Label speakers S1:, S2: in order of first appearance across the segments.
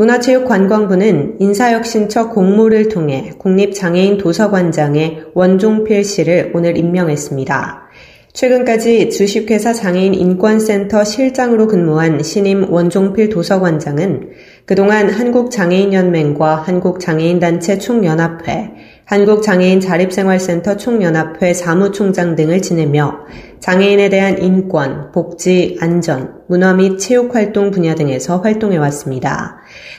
S1: 문화체육관광부는 인사혁신처 공모를 통해 국립장애인 도서관장에 원종필 씨를 오늘 임명했습니다. 최근까지 주식회사 장애인 인권센터 실장으로 근무한 신임 원종필 도서관장은 그동안 한국장애인연맹과 한국장애인단체 총연합회, 한국장애인 자립생활센터 총연합회 사무총장 등을 지내며 장애인에 대한 인권, 복지, 안전, 문화 및 체육활동 분야 등에서 활동해 왔습니다.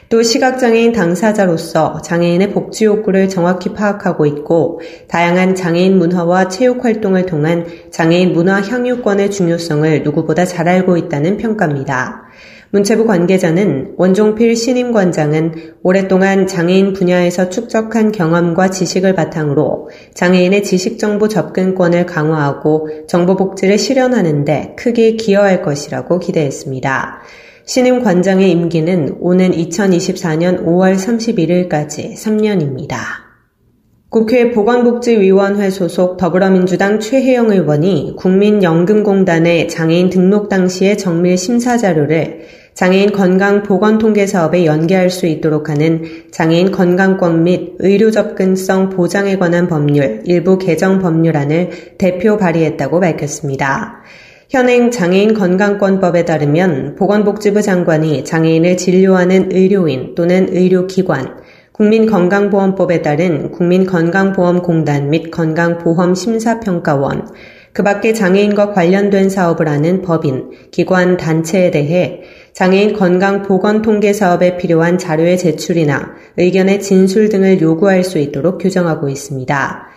S1: 또 시각장애인 당사자로서 장애인의 복지 욕구를 정확히 파악하고 있고 다양한 장애인 문화와 체육활동을 통한 장애인 문화 향유권의 중요성을 누구보다 잘 알고 있다는 평가입니다. 문체부 관계자는 원종필 신임 관장은 오랫동안 장애인 분야에서 축적한 경험과 지식을 바탕으로 장애인의 지식정보 접근권을 강화하고 정보복지를 실현하는데 크게 기여할 것이라고 기대했습니다. 신임 관장의 임기는 오는 2024년 5월 31일까지 3년입니다. 국회 보건복지위원회 소속 더불어민주당 최혜영 의원이 국민연금공단의 장애인 등록 당시의 정밀 심사 자료를 장애인 건강 보건 통계 사업에 연계할 수 있도록 하는 장애인 건강권 및 의료 접근성 보장에 관한 법률 일부 개정 법률안을 대표 발의했다고 밝혔습니다. 현행 장애인 건강권법에 따르면 보건복지부 장관이 장애인을 진료하는 의료인 또는 의료기관, 국민건강보험법에 따른 국민건강보험공단 및 건강보험심사평가원, 그 밖에 장애인과 관련된 사업을 하는 법인, 기관, 단체에 대해 장애인 건강 보건 통계 사업에 필요한 자료의 제출이나 의견의 진술 등을 요구할 수 있도록 규정하고 있습니다.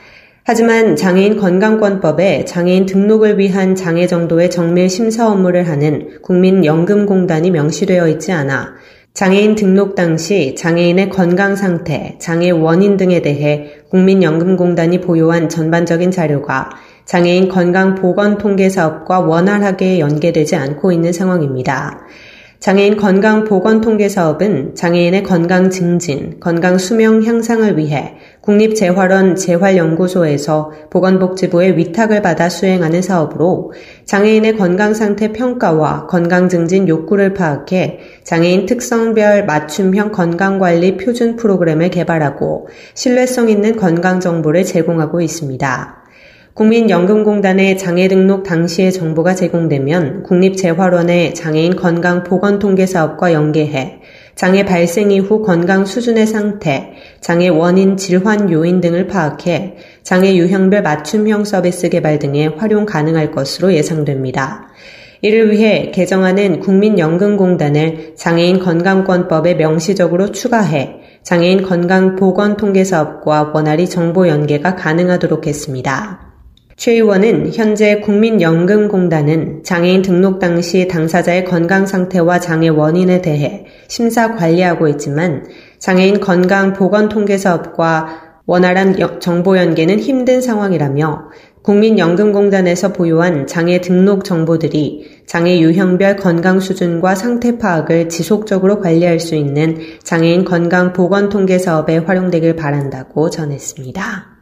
S1: 하지만 장애인 건강권법에 장애인 등록을 위한 장애 정도의 정밀 심사 업무를 하는 국민연금공단이 명시되어 있지 않아 장애인 등록 당시 장애인의 건강 상태, 장애 원인 등에 대해 국민연금공단이 보유한 전반적인 자료가 장애인 건강 보건 통계 사업과 원활하게 연계되지 않고 있는 상황입니다. 장애인 건강 보건 통계 사업은 장애인의 건강 증진, 건강 수명 향상을 위해 국립재활원 재활연구소에서 보건복지부의 위탁을 받아 수행하는 사업으로 장애인의 건강 상태 평가와 건강 증진 욕구를 파악해 장애인 특성별 맞춤형 건강관리 표준 프로그램을 개발하고 신뢰성 있는 건강 정보를 제공하고 있습니다. 국민연금공단의 장애 등록 당시의 정보가 제공되면 국립재활원의 장애인 건강 보건 통계 사업과 연계해 장애 발생 이후 건강 수준의 상태, 장애 원인 질환 요인 등을 파악해 장애 유형별 맞춤형 서비스 개발 등에 활용 가능할 것으로 예상됩니다. 이를 위해 개정안은 국민연금공단을 장애인 건강권법에 명시적으로 추가해 장애인 건강 보건 통계 사업과 원활히 정보 연계가 가능하도록 했습니다. 최 의원은 현재 국민연금공단은 장애인 등록 당시 당사자의 건강 상태와 장애 원인에 대해 심사 관리하고 있지만 장애인 건강 보건 통계 사업과 원활한 정보 연계는 힘든 상황이라며 국민연금공단에서 보유한 장애 등록 정보들이 장애 유형별 건강 수준과 상태 파악을 지속적으로 관리할 수 있는 장애인 건강 보건 통계 사업에 활용되길 바란다고 전했습니다.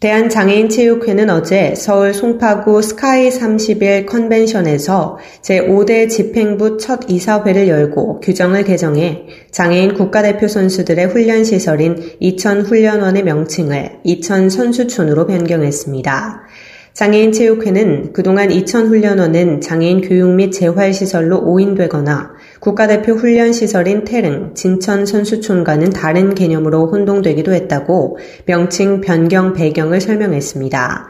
S1: 대한장애인체육회는 어제 서울 송파구 스카이 30일 컨벤션에서 제5대 집행부 첫 이사회를 열고 규정을 개정해 장애인 국가대표 선수들의 훈련시설인 이천 훈련원의 명칭을 이천 선수촌으로 변경했습니다. 장애인 체육회는 그동안 이천 훈련원은 장애인 교육 및 재활 시설로 오인되거나 국가대표 훈련 시설인 태릉, 진천 선수촌과는 다른 개념으로 혼동되기도 했다고 명칭 변경 배경을 설명했습니다.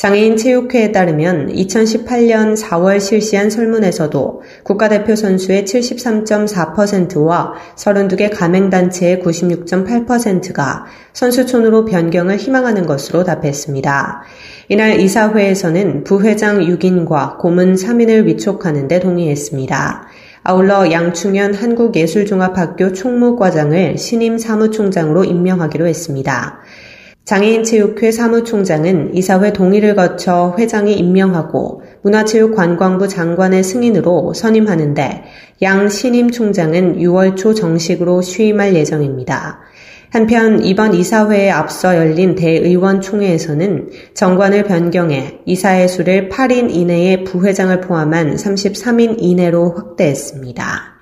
S1: 장애인 체육회에 따르면 2018년 4월 실시한 설문에서도 국가대표 선수의 73.4%와 32개 가맹단체의 96.8%가 선수촌으로 변경을 희망하는 것으로 답했습니다. 이날 이사회에서는 부회장 6인과 고문 3인을 위촉하는 데 동의했습니다. 아울러 양충현 한국예술종합학교 총무과장을 신임 사무총장으로 임명하기로 했습니다. 장애인체육회 사무총장은 이사회 동의를 거쳐 회장이 임명하고 문화체육관광부 장관의 승인으로 선임하는데 양 신임 총장은 6월 초 정식으로 취임할 예정입니다. 한편 이번 이사회에 앞서 열린 대의원 총회에서는 정관을 변경해 이사회 수를 8인 이내의 부회장을 포함한 33인 이내로 확대했습니다.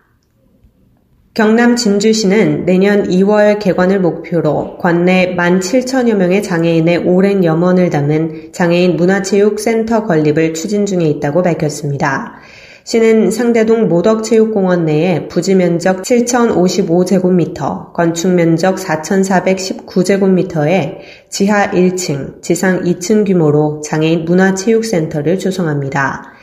S1: 경남 진주시는 내년 2월 개관을 목표로 관내 1만 7천여 명의 장애인의 오랜 염원을 담은 장애인 문화체육센터 건립을 추진 중에 있다고 밝혔습니다. 시는 상대동 모덕체육공원 내에 부지 면적 7,055제곱미터, 건축 면적 4,419제곱미터에 지하 1층, 지상 2층 규모로 장애인 문화체육센터를 조성합니다.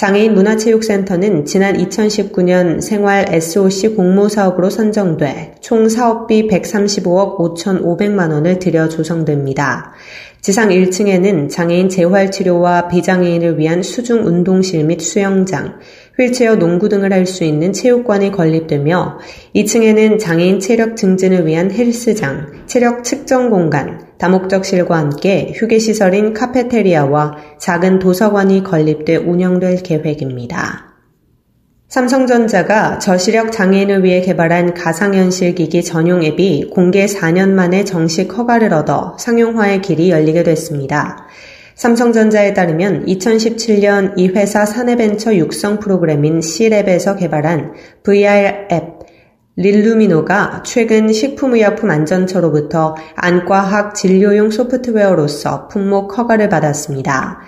S1: 장애인 문화체육센터는 지난 2019년 생활 SOC 공모사업으로 선정돼 총 사업비 135억 5,500만 원을 들여 조성됩니다. 지상 1층에는 장애인 재활치료와 비장애인을 위한 수중 운동실 및 수영장, 휠체어 농구 등을 할 수 있는 체육관이 건립되며 2층에는 장애인 체력 증진을 위한 헬스장, 체력 측정 공간, 다목적실과 함께 휴게시설인 카페테리아와 작은 도서관이 건립돼 운영될 계획입니다. 삼성전자가 저시력 장애인을 위해 개발한 가상현실 기기 전용 앱이 공개 4년 만에 정식 허가를 얻어 상용화의 길이 열리게 됐습니다. 삼성전자에 따르면 2017년 이 회사 사내벤처 육성 프로그램인 C랩에서 개발한 VR 앱 릴루미노가 최근 식품의약품 안전처로부터 안과학 진료용 소프트웨어로서 품목 허가를 받았습니다.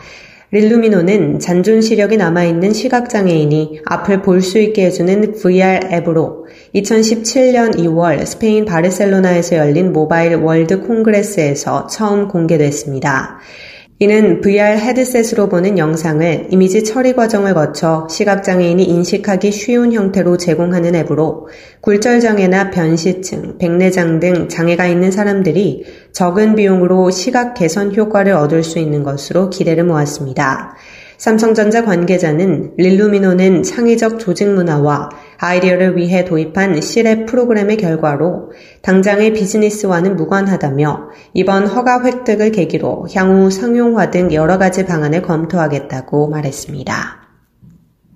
S1: 릴루미노는 잔존 시력이 남아있는 시각장애인이 앞을 볼 수 있게 해주는 VR 앱으로 2017년 2월 스페인 바르셀로나에서 열린 모바일 월드 콩그레스에서 처음 공개됐습니다. 이는 VR 헤드셋으로 보는 영상을 이미지 처리 과정을 거쳐 시각장애인이 인식하기 쉬운 형태로 제공하는 앱으로 굴절장애나 변시증, 백내장 등 장애가 있는 사람들이 적은 비용으로 시각 개선 효과를 얻을 수 있는 것으로 기대를 모았습니다. 삼성전자 관계자는 릴루미노는 창의적 조직 문화와 아이디어를 위해 도입한 C랩 프로그램의 결과로 당장의 비즈니스와는 무관하다며 이번 허가 획득을 계기로 향후 상용화 등 여러 가지 방안을 검토하겠다고 말했습니다.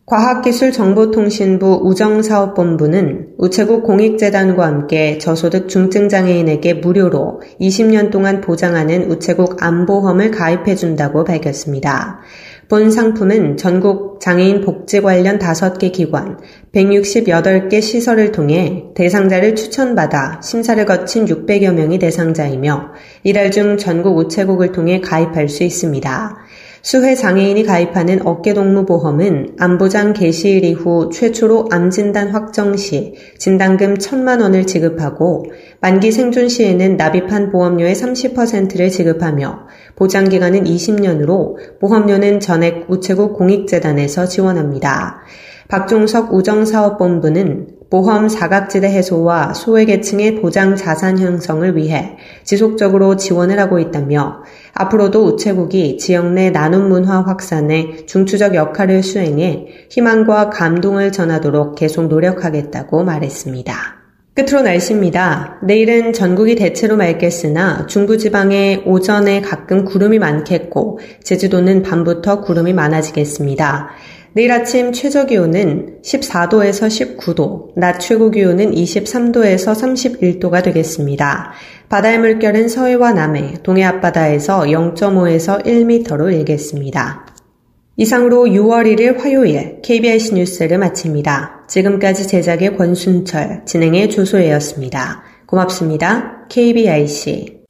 S1: 과학기술정보통신부 우정사업본부는 우체국 공익재단과 함께 저소득 중증장애인에게 무료로 20년 동안 보장하는 우체국 안보험을 가입해준다고 밝혔습니다. 본 상품은 전국 장애인 복지 관련 5개 기관, 168개 시설을 통해 대상자를 추천받아 심사를 거친 600여 명이 대상자이며 이달 중 전국 우체국을 통해 가입할 수 있습니다. 수혜 장애인이 가입하는 어깨동무보험은 암보장 개시일 이후 최초로 암진단 확정 시 진단금 1천만 원을 지급하고 만기 생존 시에는 납입한 보험료의 30%를 지급하며 보장기간은 20년으로 보험료는 전액 우체국 공익재단에서 지원합니다. 박종석 우정사업본부는 보험 사각지대 해소와 소외계층의 보장 자산 형성을 위해 지속적으로 지원을 하고 있다며 앞으로도 우체국이 지역 내 나눔 문화 확산에 중추적 역할을 수행해 희망과 감동을 전하도록 계속 노력하겠다고 말했습니다. 끝으로 날씨입니다. 내일은 전국이 대체로 맑겠으나 중부지방에 오전에 가끔 구름이 많겠고 제주도는 밤부터 구름이 많아지겠습니다. 내일 아침 최저 기온은 14도에서 19도, 낮 최고 기온은 23도에서 31도가 되겠습니다. 바다의 물결은 서해와 남해, 동해 앞바다에서 0.5에서 1m로 일겠습니다. 이상으로 6월 1일 화요일 KBIC 뉴스를 마칩니다. 지금까지 제작의 권순철, 진행의 조소혜였습니다. 고맙습니다. KBIC